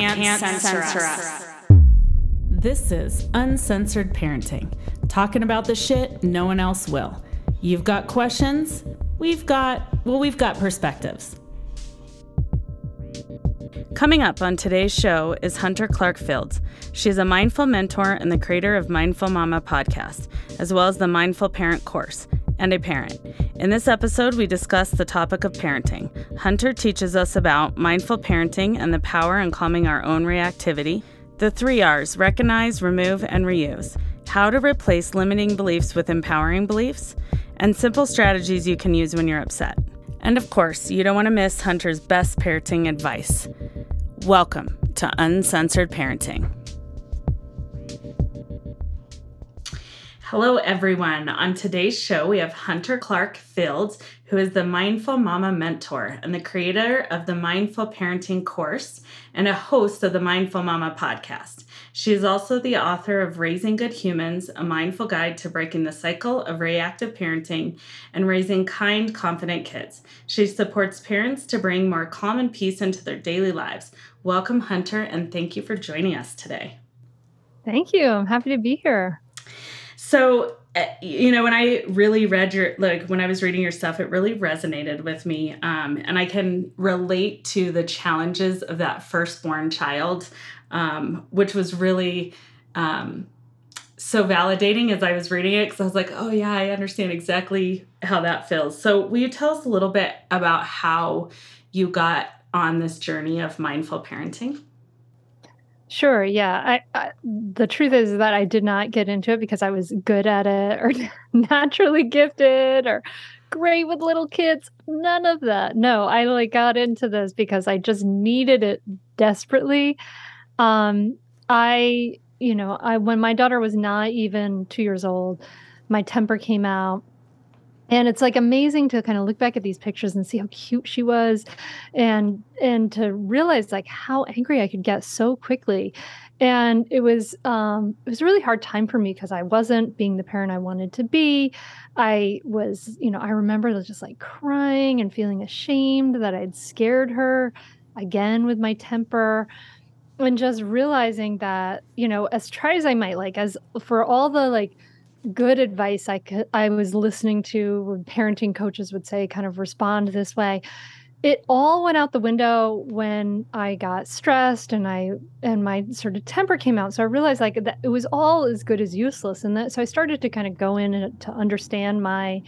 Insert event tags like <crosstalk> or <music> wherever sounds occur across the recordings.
Can't, you can't censor, censor us. us. This is Uncensored Parenting, talking about the shit no one else will. You've got questions, we've got, well, we've got perspectives. Coming up on today's show is Hunter Clarke-Fields. She's a mindful mentor and the creator of Mindful Mama podcast, as well as the Mindful Parent course, and a parent. In this episode, we discuss the topic of parenting. Hunter teaches us about mindful parenting and the power in calming our own reactivity, the three R's recognize, remove, and reuse, how to replace limiting beliefs with empowering beliefs, and simple strategies you can use when you're upset. And of course, you don't want to miss Hunter's best parenting advice. Welcome to Uncensored Parenting. Hello, everyone. On today's show, we have Hunter Clarke-Fields, who is the Mindful Mama Mentor and the creator of the Mindful Parenting course and a host of the Mindful Mama podcast. She is also the author of Raising Good Humans, a mindful guide to breaking the cycle of reactive parenting and raising kind, confident kids. She supports parents to bring more calm and peace into their daily lives. Welcome, Hunter, and thank you for joining us today. Thank you. I'm happy to be here. So, uh, you know, when I really read your, like, when I was reading your stuff, it really resonated with me. Um, and I can relate to the challenges of that firstborn child, um, which was really um, so validating as I was reading it because I was like, oh, yeah, I understand exactly how that feels. So, will you tell us a little bit about how you got on this journey of mindful parenting? Sure. Yeah. I, I, the truth is that I did not get into it because I was good at it or <laughs> naturally gifted or great with little kids. None of that. No, I like got into this because I just needed it desperately. Um, I, you know, I when my daughter was not even two years old, my temper came out and it's like amazing to kind of look back at these pictures and see how cute she was and and to realize like how angry i could get so quickly. And it was um it was a really hard time for me because i wasn't being the parent i wanted to be. I was you know i remember just like crying and feeling ashamed that i'd scared her again with my temper and just realizing that you know as try as i might like as for all the like good advice I could I was listening to parenting coaches would say kind of respond this way. It all went out the window when I got stressed and I and my sort of temper came out. So I realized like that it was all as good as useless. And that so I started to kind of go in and to understand my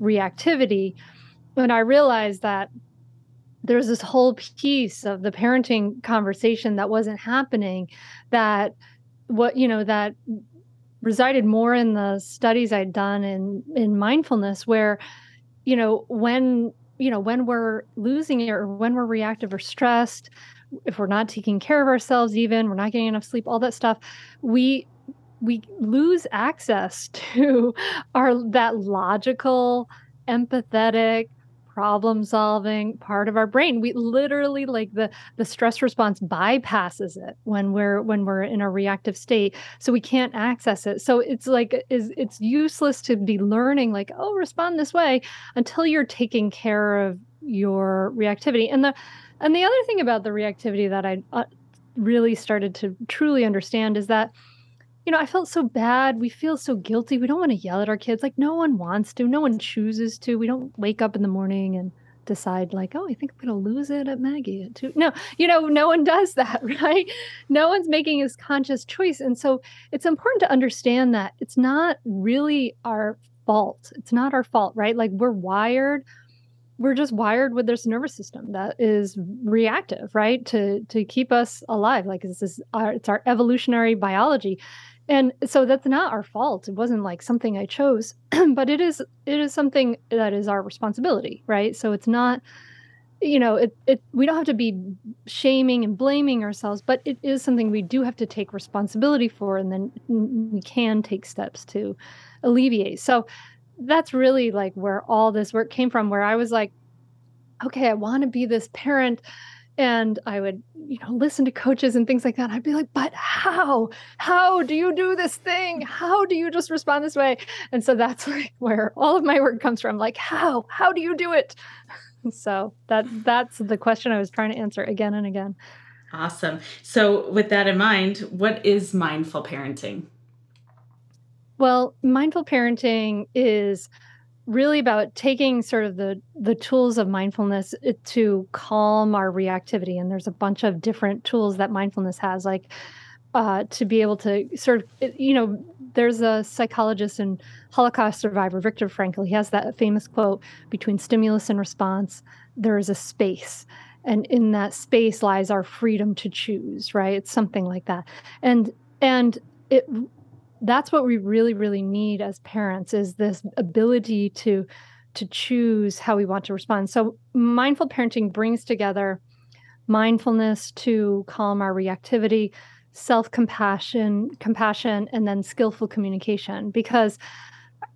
reactivity. And I realized that there's this whole piece of the parenting conversation that wasn't happening that what you know that resided more in the studies I'd done in in mindfulness where you know when you know when we're losing it or when we're reactive or stressed if we're not taking care of ourselves even we're not getting enough sleep all that stuff we we lose access <laughs> to our that logical empathetic problem solving part of our brain. We literally like the the stress response bypasses it when we're when we're in a reactive state so we can't access it. So it's like is it's useless to be learning like oh respond this way until you're taking care of your reactivity. And the and the other thing about the reactivity that i uh, really started to truly understand is that you know, I felt so bad. We feel so guilty. We don't want to yell at our kids. Like, no one wants to. No one chooses to. We don't wake up in the morning and decide, like, oh, I think I'm going to lose it at Maggie at two. No, you know, no one does that, <laughs> right? No one's making this conscious choice. And so it's important to understand that it's not really our fault. It's not our fault, right? Like, we're wired we're just wired with this nervous system that is reactive right? To to keep us alive like this is our it's our evolutionary biology. And so that's not our fault. It wasn't like something i chose <clears throat> but it is it is something that is our responsibility right? So it's not you know it, it we don't have to be shaming and blaming ourselves but it is something we do have to take responsibility for and then we can take steps to alleviate. So that's really like where all this work came from where i was like okay i want to be this parent and i would you know listen to coaches and things like that i'd be like but how how do you do this thing how do you just respond this way and so that's <laughs> like where all of my work comes from like how how do you do it <laughs> so that that's the question I was trying to answer again and again. Awesome. So with that in mind, what is mindful parenting? Well, mindful parenting is really about taking sort of the the tools of mindfulness eh, to calm our reactivity and there's a bunch of different tools that mindfulness has like uh, to be able to sort of eh, you know there's a psychologist and Holocaust survivor, Viktor Frankl. He has that famous quote between stimulus and response, there is a space. And in that space lies our freedom to choose, right? It's something like that. And and it that's what we really, really need as parents is this ability to to choose how we want to respond. So mindful parenting brings together mindfulness to calm our reactivity, self-compassion compassion and then skillful communication because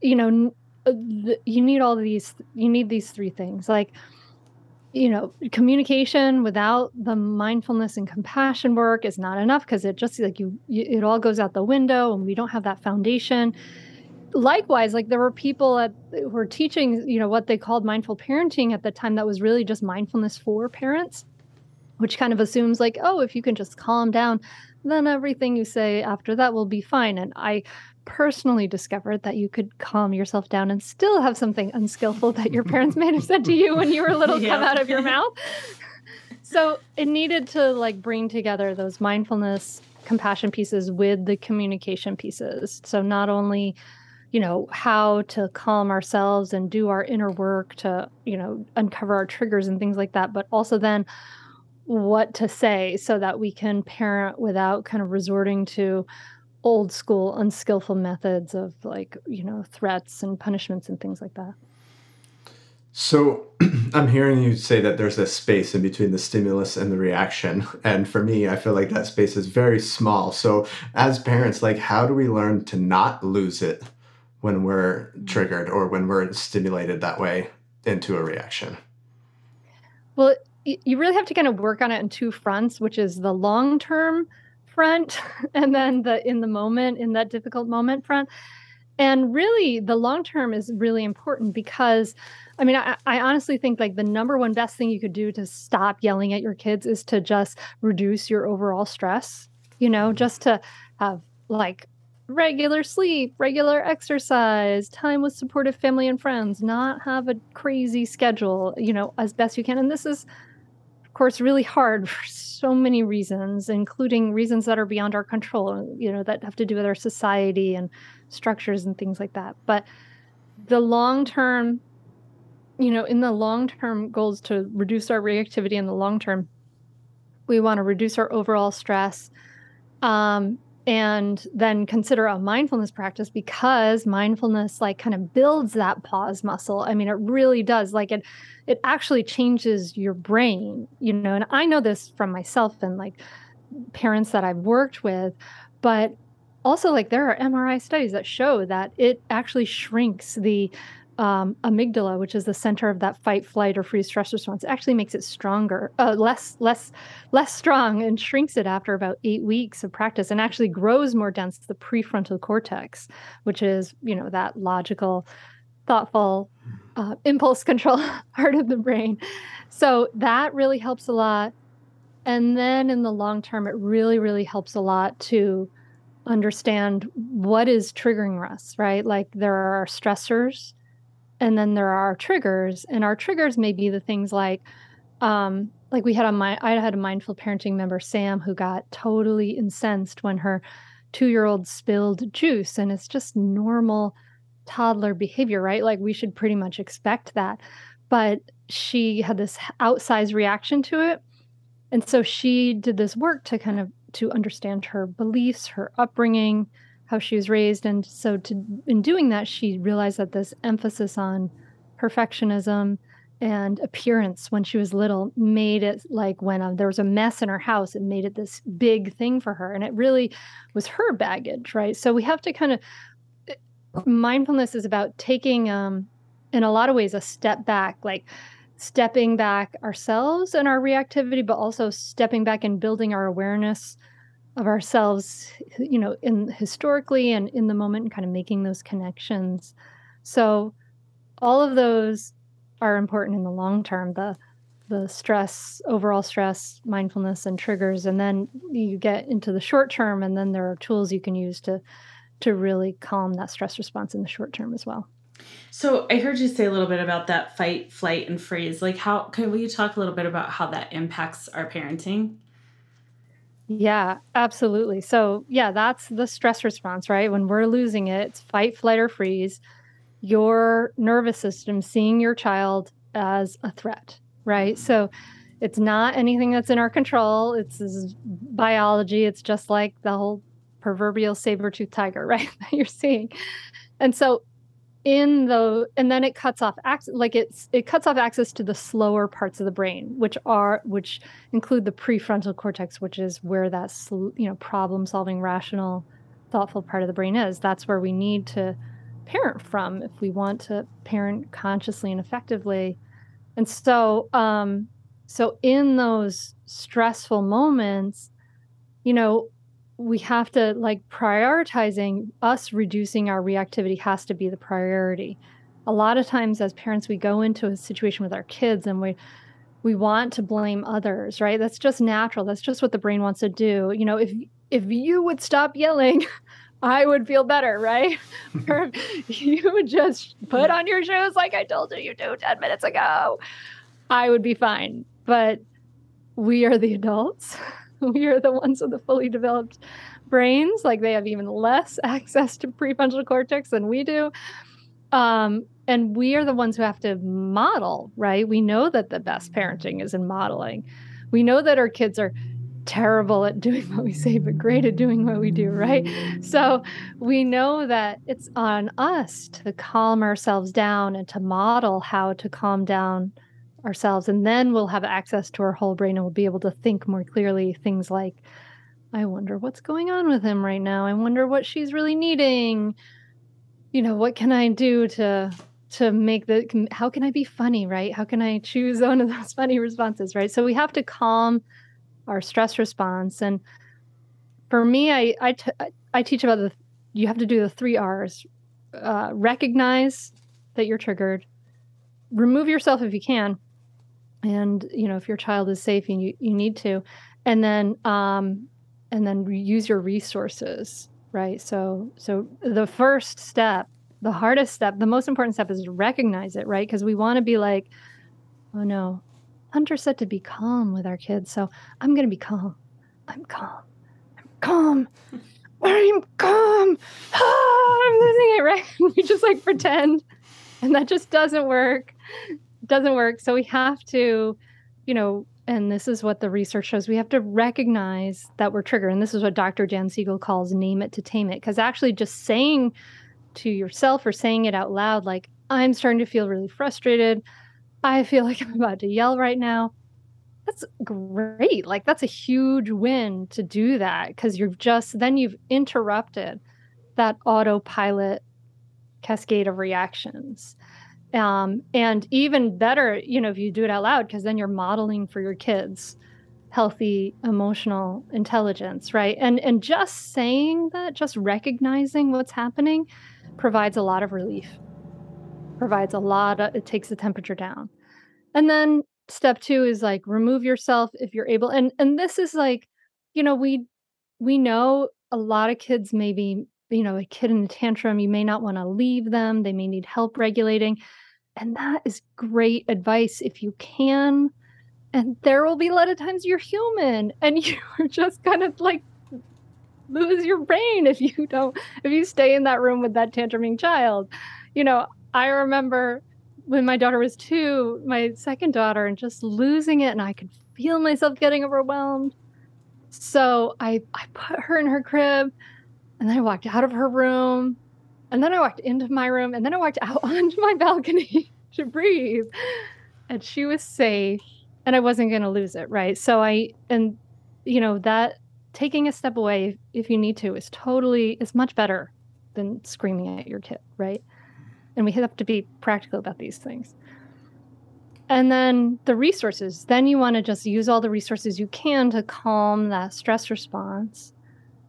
you know uh, you need all these you need these three things like you know communication without the mindfulness and compassion work is not enough because it just like you, you it all goes out the window and we don't have that foundation likewise like there were people at who were teaching you know what they called mindful parenting at the time that was really just mindfulness for parents which kind of assumes like oh if you can just calm down then everything you say after that will be fine. And I personally discovered that you could calm yourself down and still have something unskillful that your parents may have said to you when you were little yeah. come out of your <laughs> mouth. So it needed to like bring together those mindfulness, compassion pieces with the communication pieces. So not only you know how to calm ourselves and do our inner work to you know uncover our triggers and things like that but also then what to say so that we can parent without kind of resorting to old school unskillful methods of like you know threats and punishments and things like that? So <clears throat> i'm hearing you say that there's a space in between the stimulus and the reaction. <laughs> And for me i feel like that space is very small. So as parents like how do we learn to not lose it when we're mm. triggered or when we're stimulated that way into a reaction? Well you really have to kind of work on it in two fronts, which is the long term front <laughs> and then the in the moment, in that difficult moment front. And really, the long term is really important because, I mean, I, I, honestly think like the number one best thing you could do to stop yelling at your kids is to just reduce your overall stress, you know, mm-hmm. just to have like regular sleep, regular exercise, time with supportive family and friends, not have a crazy schedule, you know, as best you can. And this is course, really hard <laughs> for so many reasons, including reasons that are beyond our control, you know, that have to do with our society and structures and things like that. But the long term, you know, in the long term goals to reduce our reactivity in the long term, we want to reduce our overall stress. Um, and then consider a mindfulness practice because mindfulness like kind of builds that pause muscle. I mean it really does. Like it it actually changes your brain you know and i know this from myself and like parents that i've worked with but also like there are mri studies that show that it actually shrinks the um, amygdala, which is the center of that fight, flight, or freeze stress response, actually makes it stronger, uh, less, less, less strong, and shrinks it after about eight weeks of practice, and actually grows more dense the prefrontal cortex, which is you know that logical, thoughtful, uh, impulse control <laughs> part of the brain. So that really helps a lot. And then in the long term, it really, really helps a lot to understand what is triggering us, right? Like there are stressors and then there are triggers and our triggers may be the things like um like we had a my i had a mindful parenting member sam who got totally incensed when her two year old spilled juice and it's just normal toddler behavior right? Like we should pretty much expect that. But she had this outsized reaction to it and so she did this work to kind of to understand her beliefs her upbringing how she was raised. And so to in doing that she realized that this emphasis on perfectionism and appearance when she was little made it like when uh, there was a mess in her house it made it this big thing for her. And it really was her baggage right? So we have to kind of mindfulness is about taking um in a lot of ways a step back like stepping back ourselves and our reactivity but also stepping back and building our awareness of ourselves you know in historically and in the moment and kind of making those connections. So all of those are important in the long term the the stress overall stress mindfulness and triggers. And then you get into the short term and then there are tools you can use to to really calm that stress response in the short term as well. So i heard you say a little bit about that fight flight and freeze like how can will you talk a little bit about how that impacts our parenting yeah absolutely so yeah that's the stress response right when we're losing it it's fight flight or freeze your nervous system seeing your child as a threat, right? Mm-hmm. So it's not anything that's in our control. It's biology. It's just like the whole proverbial saber-toothed tiger, <laughs> right? that you're seeing. And so in the and then it cuts off access like it's it cuts off access to the slower parts of the brain which are which include the prefrontal cortex which is where that you know problem solving rational thoughtful part of the brain is that's where we need to parent from if we want to parent consciously and effectively. And so, um, so in those stressful moments, you know, we have to like prioritizing us reducing our reactivity has to be the priority. A lot of times as parents we go into a situation with our kids and we we want to blame others, right? That's just natural. That's just what the brain wants to do. You know, if if you would stop yelling, <laughs> I would feel better, right? <laughs> or you would just put on your shoes like I told you you do 10 minutes ago. I would be fine. But we are the adults. <laughs> <laughs> we are the ones with the fully developed brains. Like they have even less <laughs> access to prefrontal cortex than we do. Um, and we are the ones who have to model, right? We know that the best parenting is in modeling. We know that our kids are terrible at <laughs> doing what we say, but great at doing what we do, right? So we know that it's on us to calm ourselves down and to model how to calm down ourselves. And then we'll have access to our whole brain and we'll be able to think more clearly things like, I wonder what's going on with him right now. I wonder what she's really needing. You know, what can I do to to make the how can I be funny, right? How can I choose one of those <laughs> funny responses, right? So we have to calm our stress response. And for me, I I, t- I teach about the you have to do the three R's: uh, recognize that you're triggered, remove yourself if you can, and you know if your child is safe and you you need to, and then um, and then use your resources. Right. So so the first step, the hardest step, the most important step is to recognize it. Right. Because we want to be like, oh no, Hunter said to be calm with our kids, so I'm going to be calm. I'm calm. I'm calm. I'm calm. Ah, I'm losing it, <laughs> right? we just like pretend, and that just doesn't work. Doesn't work. So we have to, you know, and this is what the research shows we have to recognize that we're triggered and this is what dr Dan Siegel calls name it to tame it because actually just saying to yourself or saying it out loud like i'm starting to feel really frustrated I feel like <laughs> I'm about to yell right now. That's great. Like that's a huge win to do that because you've just then you've interrupted that autopilot cascade of reactions. Um, and even better, you know, if you do it out loud, because then you're modeling for your kids healthy emotional intelligence, right? And and just saying that, just recognizing what's happening, provides a lot of relief provides a lot of it takes the temperature down and then step two is like remove yourself if you're able and and this is like you know we we know a lot of kids maybe you know a kid in a tantrum you may not want to leave them they may need help regulating and that is great advice if you can and there will be a lot of times you're human <laughs> and you're just kind of like lose your brain if you don't if you stay in that room with that tantruming child you know I remember when my daughter was two, my second daughter, and just losing it, and I could feel myself getting overwhelmed. So I I put her in her crib, And then I walked out of her room. And then I walked into my room. And then I walked out <laughs> onto my balcony <laughs> to breathe. And she was safe. And I wasn't going to lose it. Right. So I, and, you know, that taking a step away if you need to is totally, is much better than screaming at your kid. Right. And we have to be practical about these things. And then the resources, then you want to just use all the resources you can to calm that stress response.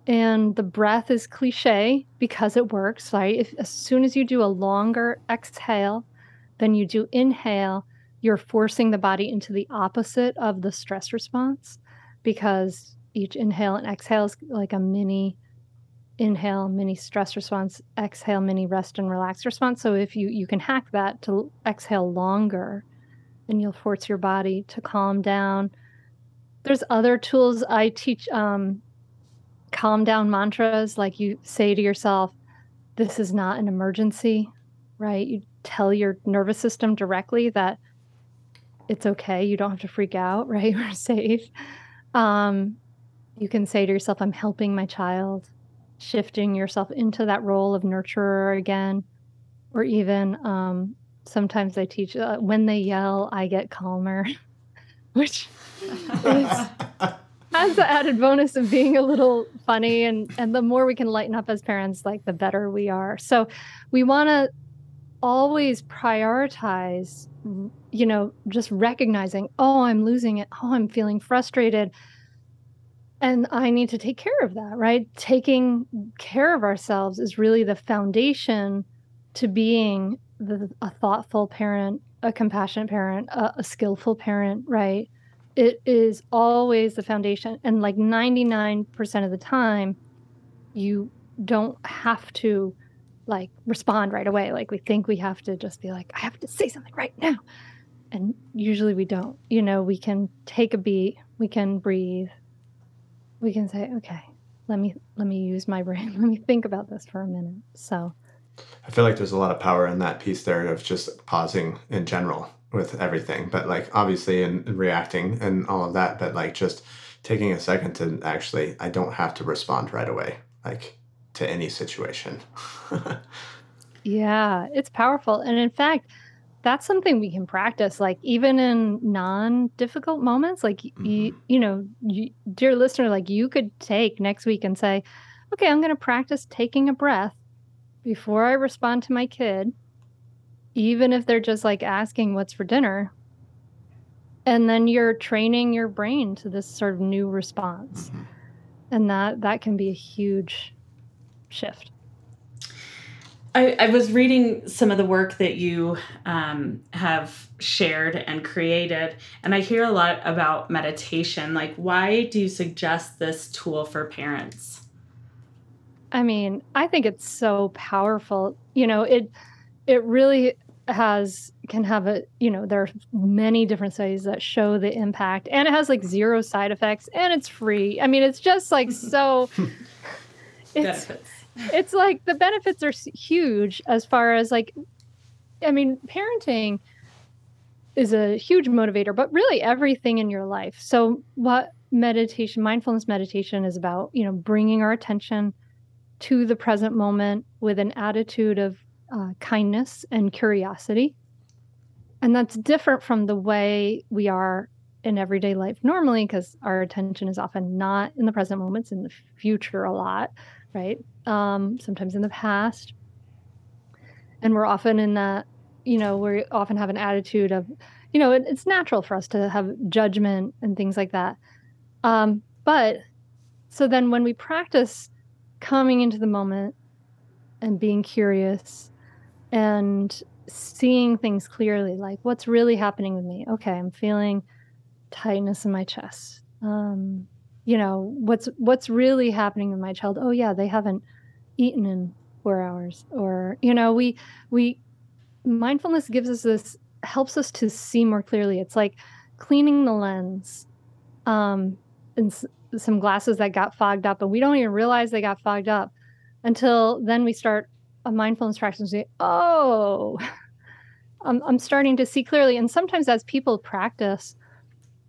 And the breath is cliche because it works, right? If, as soon as you do a longer exhale than you do inhale, you're forcing the body into the opposite of the stress response because each inhale and exhale is like a mini inhale mini stress response exhale mini rest and relax response so if you you can hack that to exhale longer then you'll force your body to calm down. There's other tools I teach um, calm down mantras, like you say to yourself, This is not an emergency, right? You tell your nervous system directly that it's okay. You don't have to freak out, <laughs> right? We're safe. Um, you can say to yourself, I'm helping my child, shifting yourself into that role of nurturer again, or even um, sometimes I teach uh, when they yell, I get calmer, <laughs> which <laughs> is, has the added bonus of being a little funny. And, and the more we can lighten up as parents, like the better we are. So we want to always prioritize, you know, just recognizing, oh, I'm losing it. Oh, I'm feeling frustrated. And I need to take care of that, right? Taking care of ourselves is really the foundation to being the, a thoughtful parent, a compassionate parent, a, a skillful parent, right? It is always the foundation. And like 99% of the time, you don't have to like respond right away. Like we think we have to just be like, I have to say something right now. And usually we don't. You know, we can take a beat, we can breathe, we can say, okay, let me let me use my brain. <laughs> Let me think about this for a minute. So I feel like there's a lot of power in that piece there of just pausing in general with everything, but like obviously and reacting and all of that, but like just taking a second to actually, I don't have to respond right away, like to any situation. <laughs> yeah, it's powerful. And in fact, that's something we can practice like even in non-difficult moments like mm-hmm. you, you know you, dear listener like you could take next week and say okay i'm going to practice taking a breath before I respond to my kid, even if they're just like asking what's for dinner, and then you're training your brain to this sort of new response. Mm-hmm. And that that can be a huge shift. I, I, was reading some of the work that you um, have shared and created, and I hear a lot about meditation. Like, why do you suggest this tool for parents? I mean, I think it's so powerful. You know, it it really has can have a you know there are many different studies that show the impact and it has like zero side effects and it's free i mean it's just like <laughs> so it's benefits. it's like the benefits are huge as far as like i mean parenting is a huge motivator but really everything in your life so what meditation mindfulness meditation is about you know bringing our attention to the present moment with an attitude of uh, kindness and curiosity. And that's different from the way we are in everyday life normally, because our attention is often not in the present moments, in the future a lot, right? Um, sometimes in the past. And we're often in that, you know, we often have an attitude of, you know, it, it's natural for us to have judgment and things like that. Um, but so then when we practice coming into the moment and being curious and seeing things clearly like what's really happening with me? Okay i'm feeling tightness in my chest. Um, you know what's what's really happening with my child? Oh yeah they haven't eaten in four hours. Or you know we we mindfulness gives us this helps us to see more clearly. It's like cleaning the lens um and some glasses that got fogged up and we don't even realize they got fogged up until then we start a mindfulness practice and say, oh, I'm, I'm starting to see clearly. And sometimes as people practice,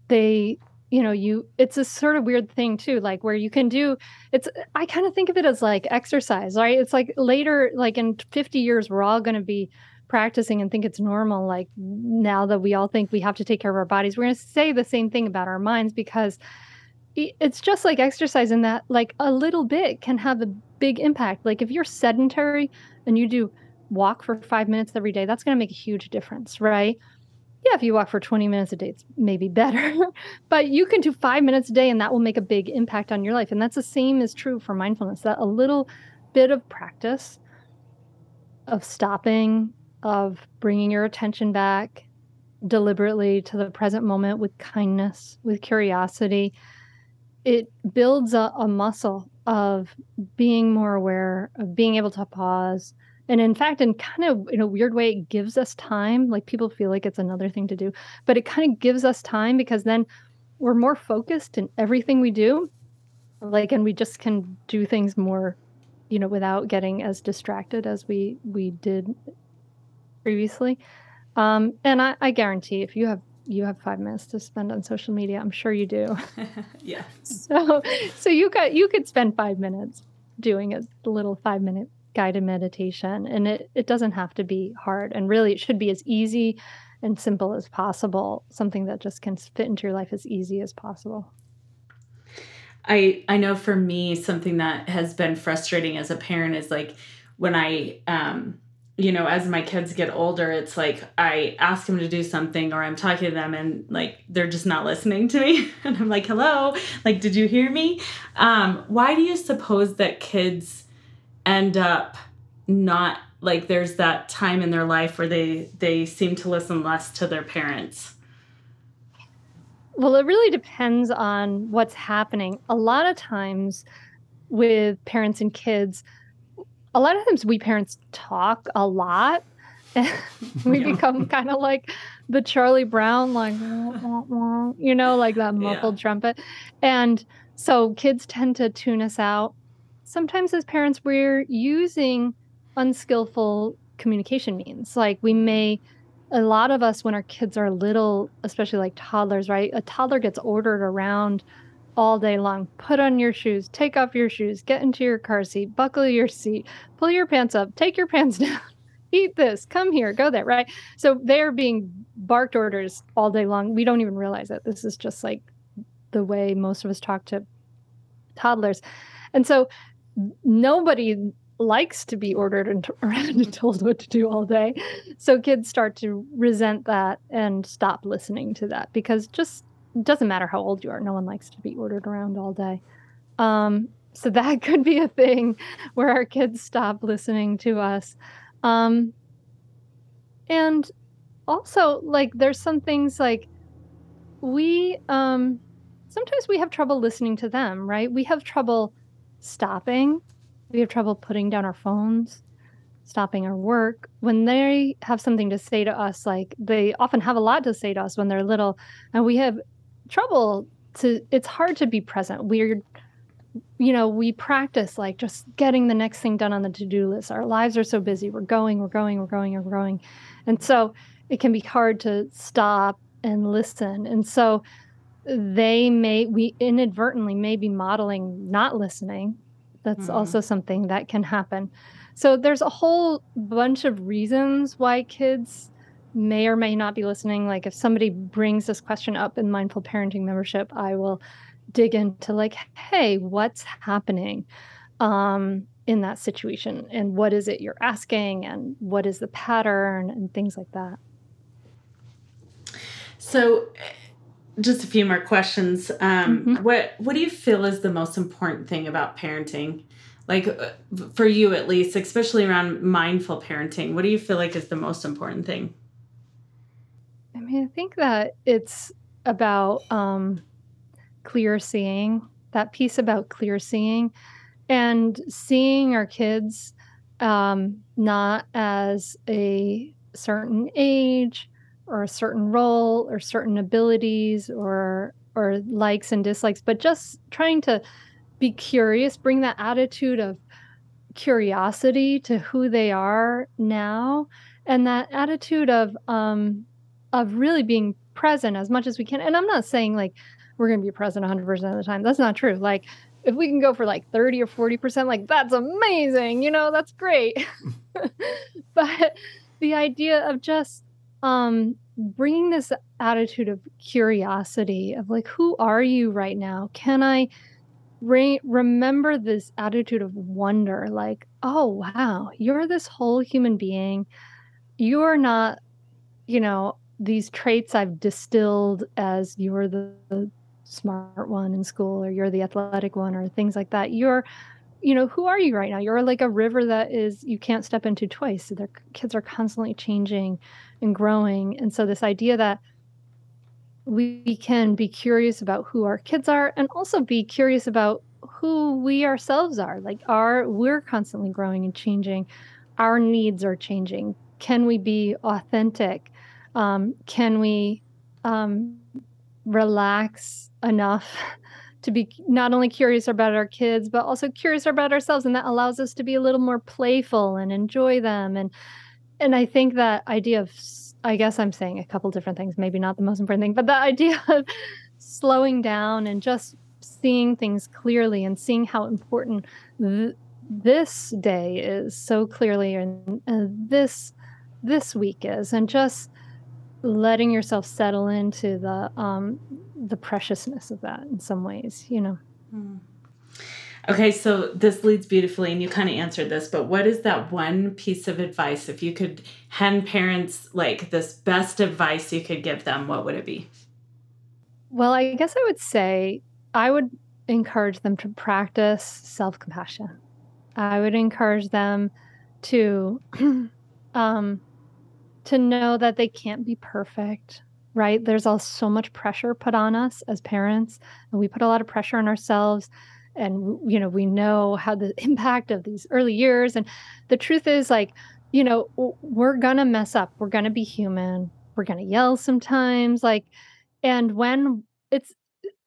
they, you know you it's a sort of weird thing too like where you can do it's i kind of think of it as like exercise right it's like later like in 50 years we're all going to be practicing and think it's normal like now that we all think we have to take care of our bodies we're going to say the same thing about our minds because it's just like exercise in that like a little bit can have a big impact like if you're sedentary and you do walk for five minutes every day that's going to make a huge difference right yeah, if you walk for 20 minutes a day, it's maybe <laughs> better. but you can do five minutes a day and that will make a big impact on your life. And that's the same is true for mindfulness that a little bit of practice of stopping, of bringing your attention back deliberately to the present moment with kindness, with curiosity, it builds a, a muscle of being more aware, of being able to pause. And in fact in kind of in a weird way it gives us time. Like people feel like it's another thing to do but it kind of gives us time because then we're more focused in everything we do. Like and we just can do things more you know without getting as distracted as we we did previously. Um and i i guarantee if you have you have five minutes to spend on social media. I'm sure you do. <laughs> <laughs> Yeah so so you got you could spend five minutes doing a little five minute guided meditation and it, it doesn't have to be hard and really it should be as easy and simple as possible. Something that just can fit into your life as easy as possible. I i know for me something that has been frustrating as a parent is like when i um you know as my kids get older it's like i ask them to do something or i'm talking to them and like they're just not listening to me. <laughs> And i'm like hello? Like did you hear me? Um why do you suppose that kids end up not like there's that time in their life where they they seem to listen less to their parents? Well it really depends on what's happening. A lot of times with parents and kids a lot of times we parents talk a lot and <laughs> we yeah. become kind of like the charlie brown like you know like that muffled yeah. trumpet and so kids tend to tune us out sometimes as parents, we're using unskillful communication means. Like we may, a lot of us, when our kids are little, especially like toddlers, right? A toddler gets ordered around all day long. Put on your shoes, take off your shoes, get into your car seat, buckle your seat, pull your pants up, take your <laughs> pants down, eat this, come here, go there, right? So they're being barked orders all day long. We don't even realize it. This is just like the way most of us talk to toddlers. And so nobody likes to be ordered and <laughs> around and told what to do all day. So kids start to resent that and stop listening to that because just doesn't matter how old you are, no one likes to be ordered around all day. Um, so that <laughs> could be a thing where our kids stop listening to us. Um, and also, like, there's some things like we um, sometimes we have trouble listening to them, right? We have trouble stopping. We have trouble putting down our phones, stopping our work. When they have something to say to us, like they often have a lot to say to us when they're little, and we have trouble to, it's hard to be present. We're, you know, we practice like just getting the next thing done on the to do list. Our lives are so busy. We're going, we're going, we're going, we're going. And so it can be hard to stop and listen. And so they may we inadvertently may be modeling not listening that's mm-hmm. also something that can happen so there's a whole bunch of reasons why kids may or may not be listening like if somebody brings this question up in mindful parenting membership i will dig into like hey what's happening um, in that situation and what is it you're asking and what is the pattern and things like that so just a few more questions. Um, mm-hmm. What What do you feel is the most important thing about parenting? Like uh, for you, at least, especially around mindful parenting. What do you feel like is the most important thing? I mean, I think that it's about um, clear seeing. That piece about clear seeing, and seeing our kids um, not as a certain age or a certain role or certain abilities or or likes and dislikes but just trying to be curious bring that attitude of curiosity to who they are now and that attitude of um of really being present as much as we can and i'm not saying like we're going to be present 100% of the time. That's not true. Like, if we can go for like 30 or 40%, like, that's amazing. You know, that's great. <laughs> but the idea of just um, bringing this attitude of curiosity of like, who are you right now? Can I re- remember this attitude of wonder? Like, oh, wow, you're this whole human being. You're not, you know, these traits I've distilled as you're the, the smart one in school or you're the athletic one or things like that. You're, you know, who are you right now? You're like a river that is you can't step into twice. Their kids are constantly changing and growing. And so this idea that we can be curious about who our kids are and also be curious about who we ourselves are. Like are we're constantly growing and changing. Our needs are changing. Can we be authentic? Um, can we um, relax enough <laughs> to be not only curious about our kids, but also curious about ourselves. And that allows us to be a little more playful and enjoy them. And and I think that idea of I guess I'm saying a couple different things, maybe not the most important thing, but the <laughs> idea of slowing down and just seeing things clearly and seeing how important th- this day is so clearly and, and this this week is and just letting yourself settle into the um the preciousness of that in some ways you know? Mm. okay so this leads beautifully and you kind of answered this but what is that one piece of advice? If you could hand parents like this best advice you could give them what would it be? Well i guess i would say i would encourage them to practice self-compassion. I would encourage them to <clears throat> um to know that they can't be perfect, right? There's all so much pressure put on us as parents, and we put a lot of pressure on ourselves. And you know, we know how the <laughs> impact of these early years. And the truth is, like, you know, we're gonna mess up. We're gonna be human. We're gonna yell sometimes. Like, and when it's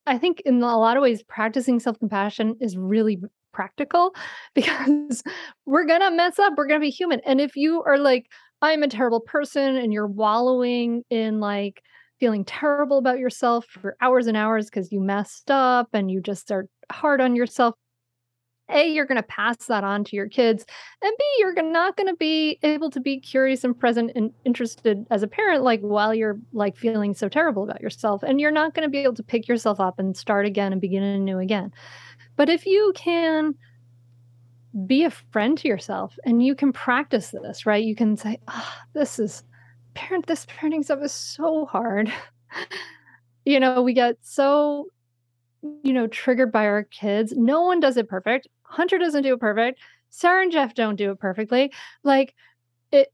I think in a lot of ways, practicing self compassion is really practical <laughs> because we're going to mess up. We're going to be human. And if you are like, I'm a terrible person and you're wallowing in like feeling terrible about yourself for hours and hours because you messed up and you just are hard on yourself. A, you're going to pass that on to your kids. And B, you're not going to be able to be curious and present and interested as a parent, like while you're like feeling so terrible about yourself. And you're not going to be able to pick yourself up and start again and begin anew again. But if you can be a friend to yourself and you can practice this, right? You can say, oh, this is parent, this parenting stuff is so hard. <laughs> you know, we get so, you know, triggered by our kids. No one does it perfect. Hunter doesn't do it perfect. Sarah and Jeff don't do it perfectly. Like, it,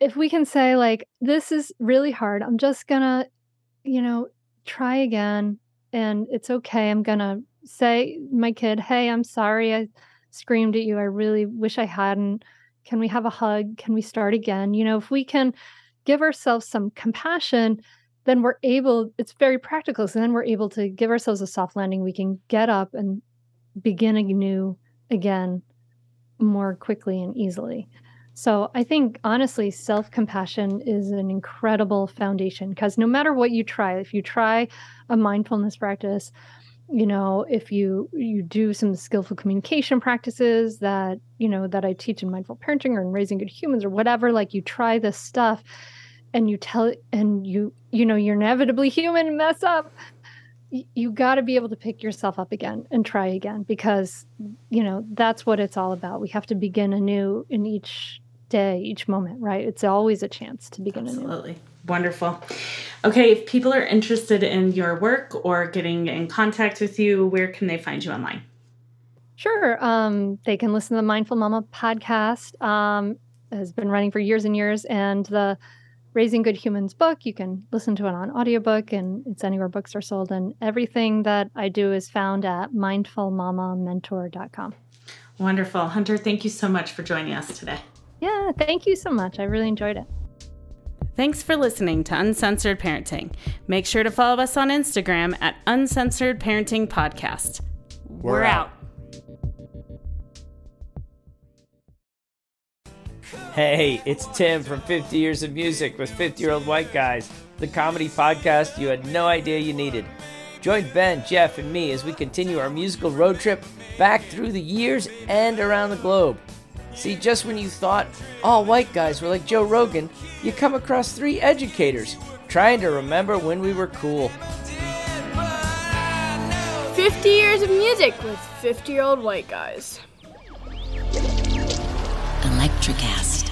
if we can say, like, this is really hard, I'm just gonna, you know, try again and it's okay. I'm gonna say my kid, hey, I'm sorry. I, screamed at you. I really wish I hadn't. Can we have a hug? Can we start again? You know, if we can give ourselves some compassion, then we're able, it's very practical. So then we're able to give ourselves a soft landing. We can get up and begin anew again more quickly and easily. So I think honestly, self compassion is an incredible foundation because no matter what you try, if you try a mindfulness practice, you know if you you do some skillful communication practices that you know that i teach in mindful parenting or in raising good humans or whatever like you try this stuff and you tell and you you know you're inevitably human and mess up you got to be able to pick yourself up again and try again because you know that's what it's all about. We have to begin anew in each day each moment right? It's always a chance to begin Absolutely. anew Wonderful. Okay, if people are interested in your work or getting in contact with you, where can they find you online? Sure. Um, they can listen to the Mindful Mama podcast. Um, has been running for years and years, and the Raising Good Humans book. You can listen to it on audiobook, and it's anywhere books are sold. And everything that I do is found at mindfulmamamentor.com. Wonderful. Hunter, thank you so much for joining us today. Yeah, thank you so much. I really enjoyed it. Thanks for listening to Uncensored Parenting. Make sure to follow us on Instagram at Uncensored Parenting Podcast. We're, We're out. Hey, it's Tim from 50 Years of Music with 50 Year Old White Guys, the comedy podcast you had no idea you needed. Join Ben, Jeff, and me as we continue our musical road trip back through the years and around the globe. See, just when you thought all white guys were like Joe Rogan, you come across three educators trying to remember when we were cool. 50 years of music with 50 year old white guys. Electricast.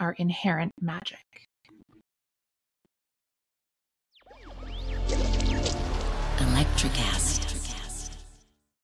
our inherent magic. Electricast.